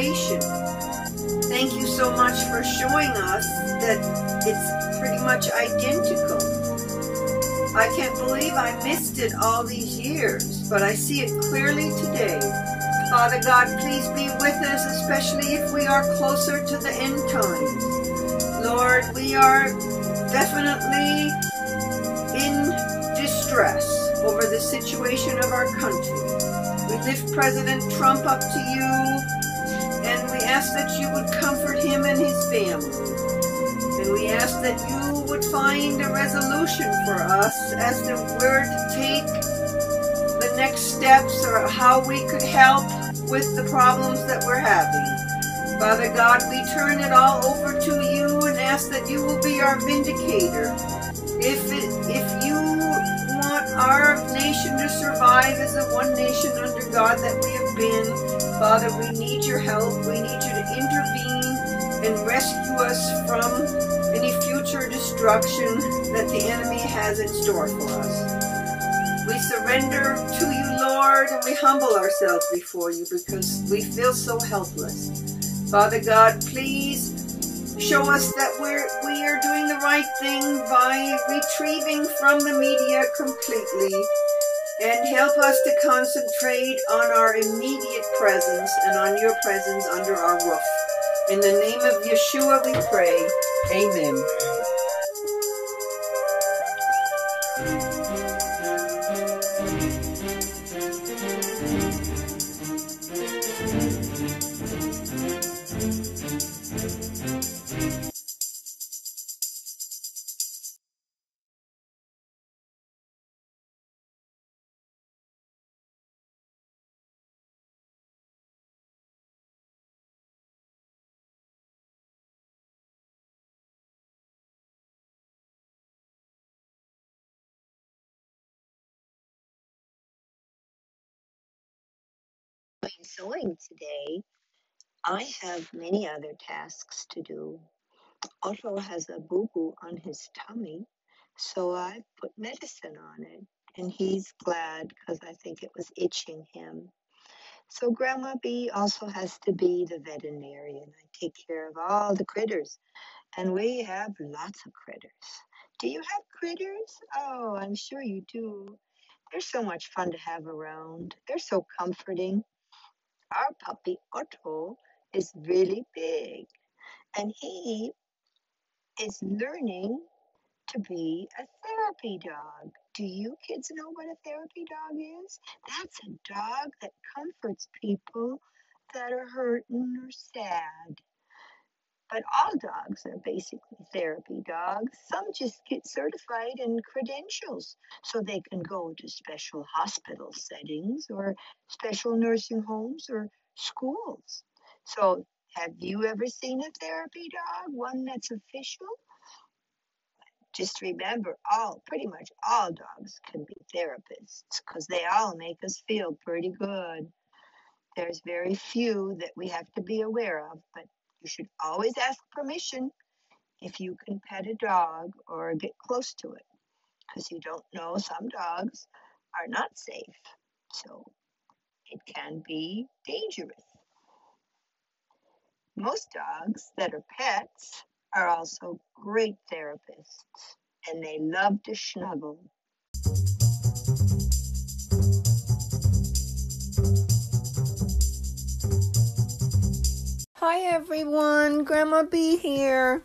Thank you so much for showing us that it's pretty much identical. I can't believe I missed it all these years, but I see it clearly today. Father God, please be with us, especially if we are closer to the end times. Lord, we are definitely in distress over the situation of our country. We lift President Trump up to you ask that you would comfort him and his family. And we ask that you would find a resolution for us as to where to take the next steps or how we could help with the problems that we're having. Father God, we turn it all over to you and ask that you will be our vindicator. If it, if you want our nation to survive as a one nation under God that we have been, Father, we need your help. We need you to intervene and rescue us from any future destruction that the enemy has in store for us. We surrender to you, Lord, and we humble ourselves before you because we feel so helpless. Father God, please show us that we're we are doing the right thing by retrieving from the media completely and help us to concentrate on our immediate presence and on your presence under our roof. In the name of Yeshua we pray. Amen. Sewing today. I have many other tasks to do. Otto has a boo boo on his tummy, so I put medicine on it, and he's glad because I think it was itching him. So Grandma B also has to be the veterinarian. I take care of all the critters, and we have lots of critters. Do you have critters? Oh, I'm sure you do. They're so much fun to have around. They're so comforting our puppy Otto is really big and he is learning to be a therapy dog. Do you kids know what a therapy dog is? That's a dog that comforts people that are hurting or sad. But all dogs are basically therapy dogs. Some just get certified and credentials so they can go to special hospital settings or special nursing homes or schools. So, have you ever seen a therapy dog, one that's official? Just remember, all pretty much all dogs can be therapists because they all make us feel pretty good. There's very few that we have to be aware of, but you should always ask permission if you can pet a dog or get close to it because you don't know some dogs are not safe. So it can be dangerous. Most dogs that are pets are also great therapists and they love to snuggle. Hi everyone, Grandma B here.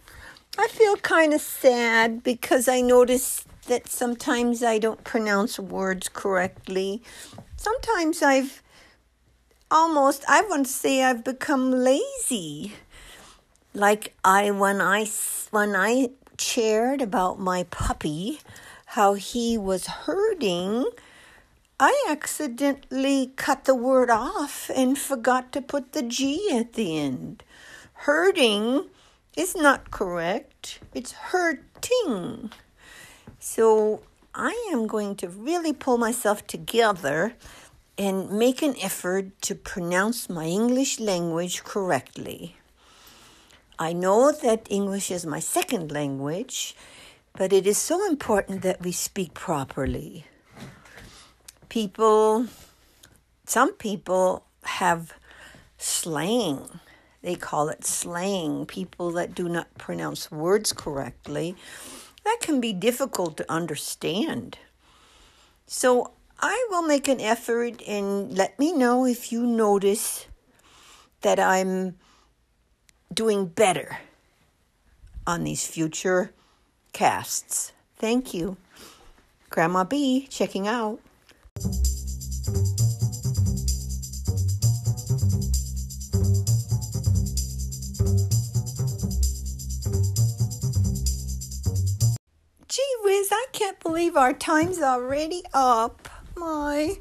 I feel kind of sad because I notice that sometimes I don't pronounce words correctly. Sometimes I've almost I want to say I've become lazy. Like I when I when I shared about my puppy how he was hurting I accidentally cut the word off and forgot to put the G at the end. Hurting is not correct, it's hurting. So I am going to really pull myself together and make an effort to pronounce my English language correctly. I know that English is my second language, but it is so important that we speak properly. People, some people have slang. They call it slang. People that do not pronounce words correctly. That can be difficult to understand. So I will make an effort and let me know if you notice that I'm doing better on these future casts. Thank you. Grandma B checking out. Gee whiz, I can't believe our time's already up. My.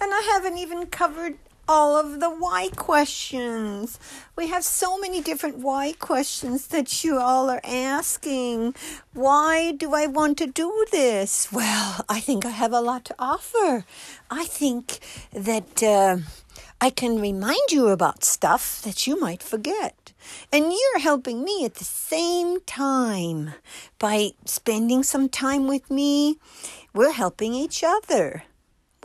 And I haven't even covered all of the why questions. We have so many different why questions that you all are asking. Why do I want to do this? Well, I think I have a lot to offer. I think that uh, I can remind you about stuff that you might forget. And you're helping me at the same time by spending some time with me. We're helping each other.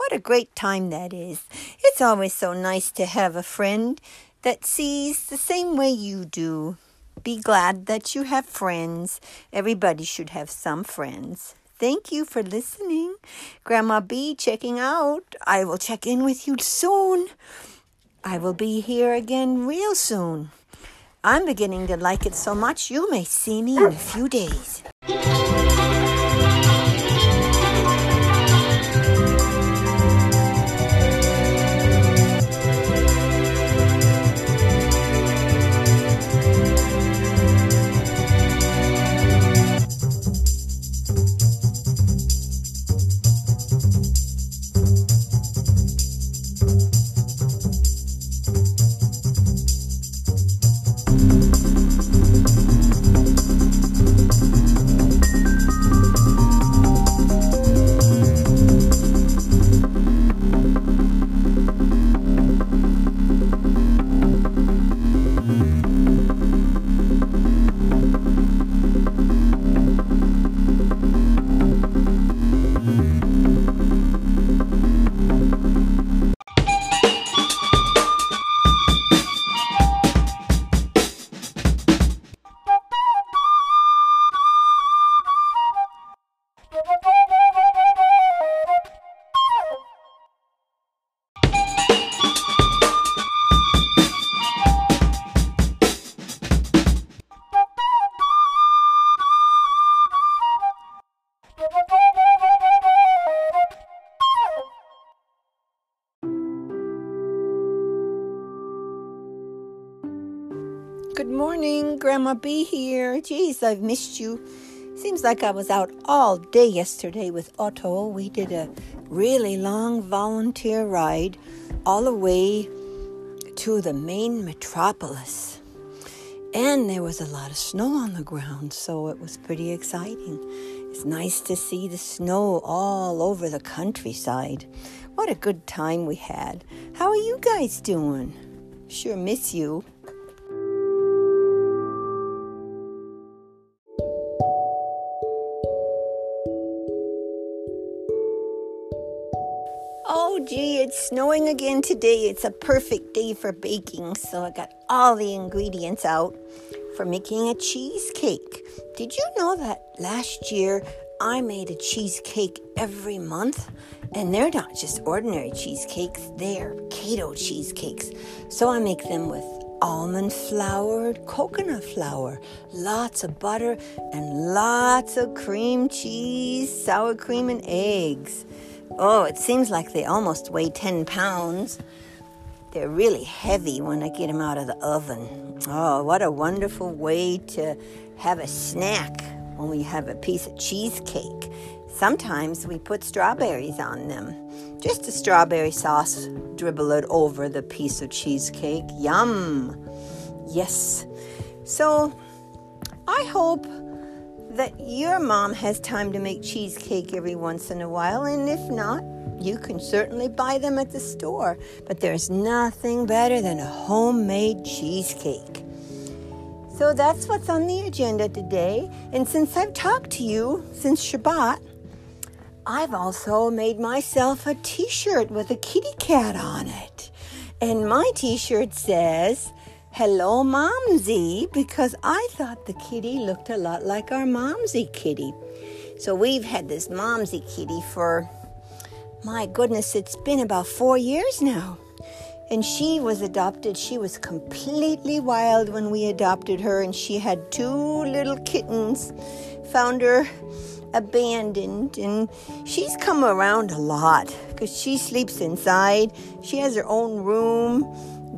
What a great time that is. It's always so nice to have a friend that sees the same way you do. Be glad that you have friends. Everybody should have some friends. Thank you for listening. Grandma B checking out. I will check in with you soon. I will be here again real soon. I'm beginning to like it so much you may see me in a few days. Morning, Grandma B here. Geez, I've missed you. Seems like I was out all day yesterday with Otto. We did a really long volunteer ride all the way to the main metropolis. And there was a lot of snow on the ground, so it was pretty exciting. It's nice to see the snow all over the countryside. What a good time we had. How are you guys doing? Sure miss you. Gee, it's snowing again today. It's a perfect day for baking, so I got all the ingredients out for making a cheesecake. Did you know that last year I made a cheesecake every month? And they're not just ordinary cheesecakes, they're keto cheesecakes. So I make them with almond flour, coconut flour, lots of butter, and lots of cream cheese, sour cream, and eggs. Oh, it seems like they almost weigh 10 pounds. They're really heavy when I get them out of the oven. Oh, what a wonderful way to have a snack when we have a piece of cheesecake. Sometimes we put strawberries on them. Just a strawberry sauce, dribbled over the piece of cheesecake. Yum! Yes. So I hope that your mom has time to make cheesecake every once in a while, and if not, you can certainly buy them at the store. But there's nothing better than a homemade cheesecake. So that's what's on the agenda today. And since I've talked to you since Shabbat, I've also made myself a t shirt with a kitty cat on it. And my t shirt says, Hello, Momsy, because I thought the kitty looked a lot like our Momsy kitty. So we've had this Momsy kitty for, my goodness, it's been about four years now. And she was adopted. She was completely wild when we adopted her, and she had two little kittens. Found her abandoned, and she's come around a lot because she sleeps inside. She has her own room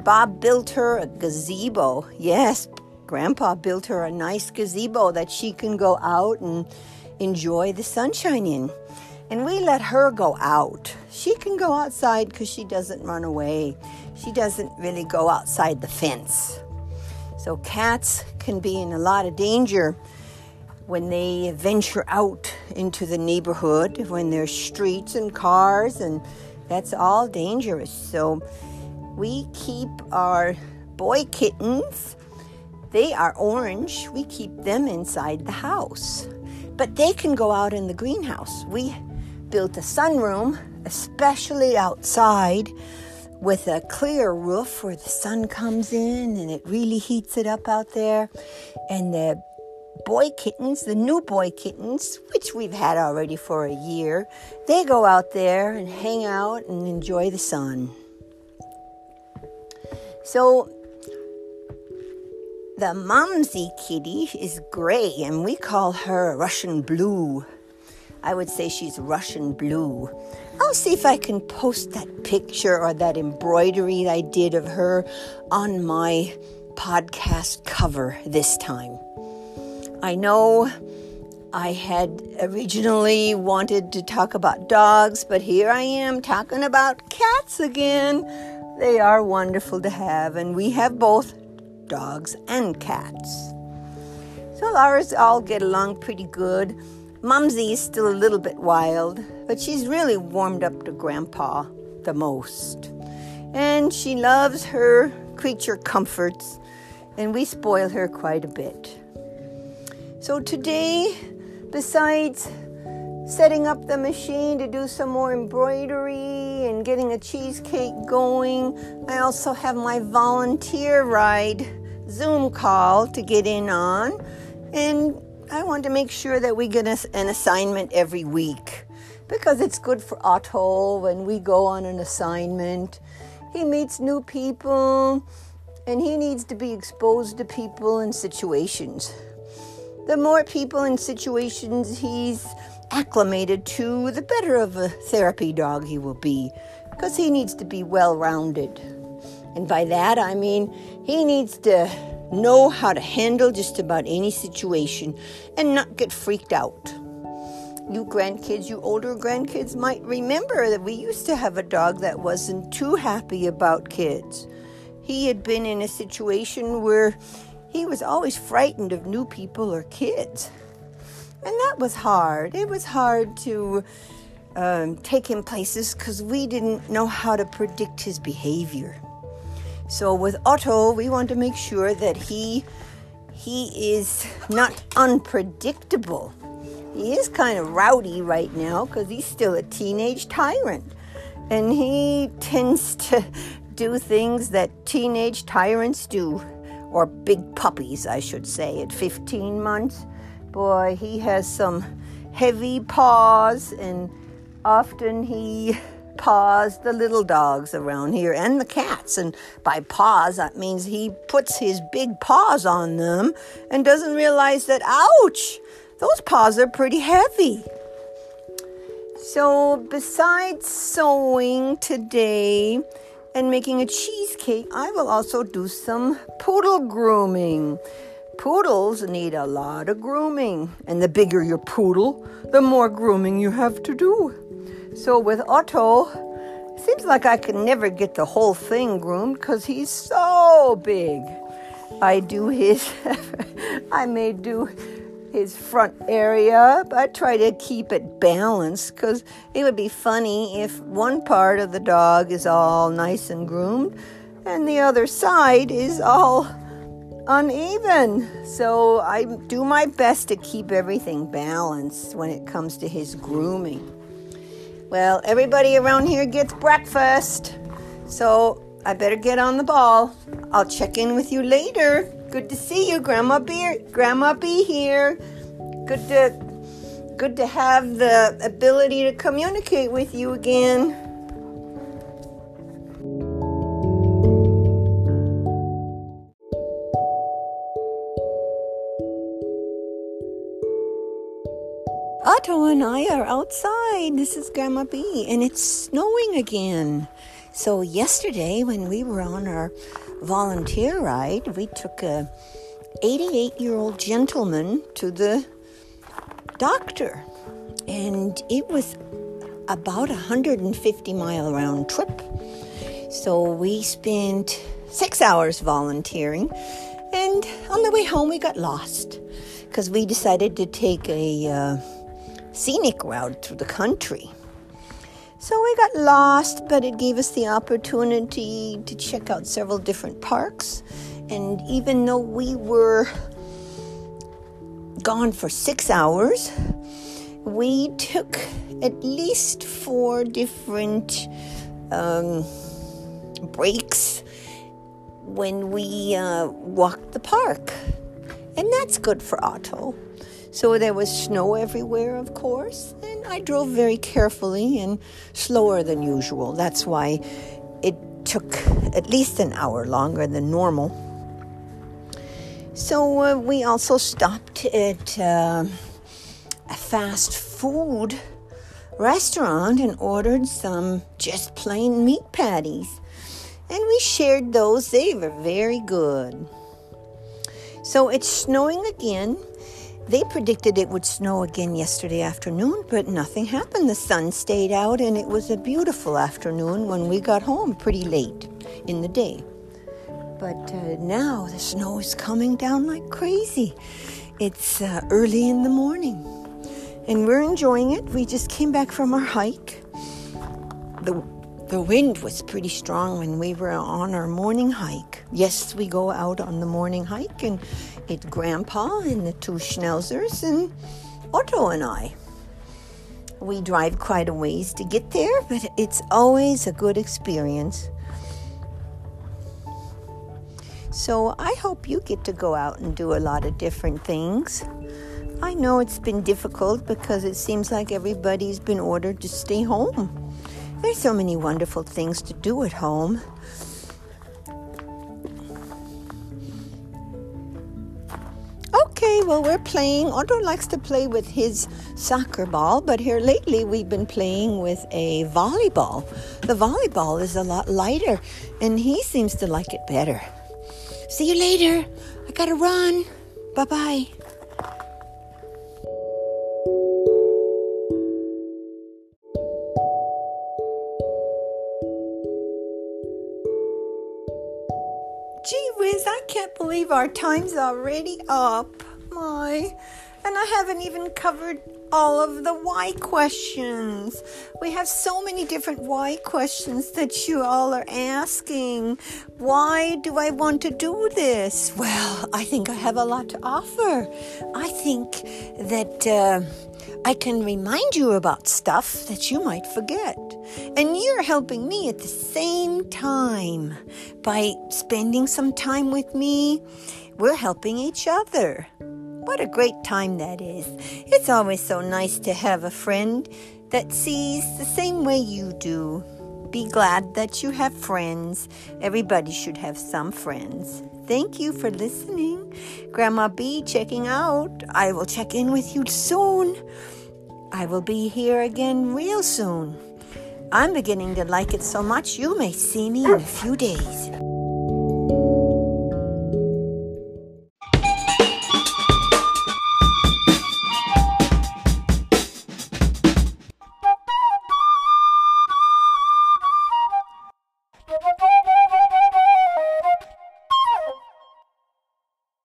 Bob built her a gazebo. Yes, Grandpa built her a nice gazebo that she can go out and enjoy the sunshine in. And we let her go out. She can go outside because she doesn't run away. She doesn't really go outside the fence. So cats can be in a lot of danger when they venture out into the neighborhood, when there's streets and cars, and that's all dangerous. So we keep our boy kittens. They are orange. We keep them inside the house. But they can go out in the greenhouse. We built a sunroom, especially outside, with a clear roof where the sun comes in and it really heats it up out there. And the boy kittens, the new boy kittens, which we've had already for a year, they go out there and hang out and enjoy the sun. So the Momsy kitty is gray and we call her Russian blue. I would say she's Russian blue. I'll see if I can post that picture or that embroidery I did of her on my podcast cover this time. I know I had originally wanted to talk about dogs, but here I am talking about cats again. They are wonderful to have, and we have both dogs and cats. So ours all get along pretty good. Mumsy is still a little bit wild, but she's really warmed up to Grandpa the most. And she loves her creature comforts, and we spoil her quite a bit. So today, besides setting up the machine to do some more embroidery and getting a cheesecake going. I also have my volunteer ride Zoom call to get in on. And I want to make sure that we get an assignment every week because it's good for Otto when we go on an assignment. He meets new people and he needs to be exposed to people and situations. The more people and situations he's acclimated to, the better of a therapy dog he will be, because he needs to be well rounded. And by that, I mean he needs to know how to handle just about any situation and not get freaked out. You grandkids, you older grandkids might remember that we used to have a dog that wasn't too happy about kids. He had been in a situation where he was always frightened of new people or kids. And that was hard. It was hard to um, take him places because we didn't know how to predict his behavior. So with Otto, we want to make sure that he he is not unpredictable. He is kind of rowdy right now because he's still a teenage tyrant. And he tends to do things that teenage tyrants do, or big puppies, I should say, at 15 months. Boy, he has some heavy paws, and often he paws the little dogs around here and the cats. And by paws, that means he puts his big paws on them and doesn't realize that, ouch, those paws are pretty heavy. So, besides sewing today and making a cheesecake, I will also do some poodle grooming. Poodles need a lot of grooming, and the bigger your poodle, the more grooming you have to do. So with Otto, it seems like I can never get the whole thing groomed because he's so big. I do his, I may do his front area, but I try to keep it balanced because it would be funny if one part of the dog is all nice and groomed and the other side is all uneven. So I do my best to keep everything balanced when it comes to his grooming. Well, everybody around here gets breakfast. So I better get on the ball. I'll check in with you later. Good to see you, Grandma B. Grandma B here. Good to good to have the ability to communicate with you again. Otto and I are outside. This is Grandma B, and it's snowing again. So, yesterday, when we were on our volunteer ride, we took a 88 year old gentleman to the doctor, and it was about a 150 mile round trip. So, we spent six hours volunteering, and on the way home, we got lost because we decided to take a uh, scenic route through the country. So we got lost, but it gave us the opportunity to check out several different parks. And even though we were gone for six hours, we took at least four different um, breaks when we uh, walked the park. And that's good for Otto. So there was snow everywhere, of course, and I drove very carefully and slower than usual. That's why it took at least an hour longer than normal. So uh, we also stopped at uh, a fast food restaurant and ordered some just plain meat patties. And we shared those, they were very good. So it's snowing again they predicted it would snow again yesterday afternoon, but nothing happened. The sun stayed out, and it was a beautiful afternoon when we got home pretty late in the day. But uh, now the snow is coming down like crazy. It's uh, early in the morning, and we're enjoying it. We just came back from our hike. The the wind was pretty strong when we were on our morning hike. Yes, we go out on the morning hike, and it's Grandpa and the two Schnauzers and Otto and I. We drive quite a ways to get there, but it's always a good experience. So I hope you get to go out and do a lot of different things. I know it's been difficult because it seems like everybody's been ordered to stay home. There's so many wonderful things to do at home. Okay, well, we're playing. Otto likes to play with his soccer ball, but here lately we've been playing with a volleyball. The volleyball is a lot lighter, and he seems to like it better. See you later. I gotta run. Bye bye. Believe our time's already up. My. And I haven't even covered all of the why questions. We have so many different why questions that you all are asking. Why do I want to do this? Well, I think I have a lot to offer. I think that. Uh, I can remind you about stuff that you might forget. And you're helping me at the same time. By spending some time with me, we're helping each other. What a great time that is. It's always so nice to have a friend that sees the same way you do. Be glad that you have friends. Everybody should have some friends. Thank you for listening. Grandma B checking out. I will check in with you soon. I will be here again real soon. I'm beginning to like it so much you may see me in a few days.